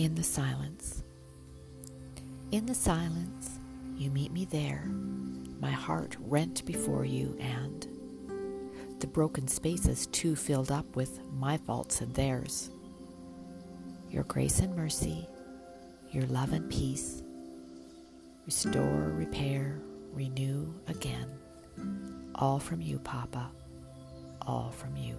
in the silence. In the silence, you meet me there, my heart rent before you, and the broken spaces too filled up with my faults and theirs. Your grace and mercy, your love and peace, restore, repair, renew again. All from you, Papa, all from you.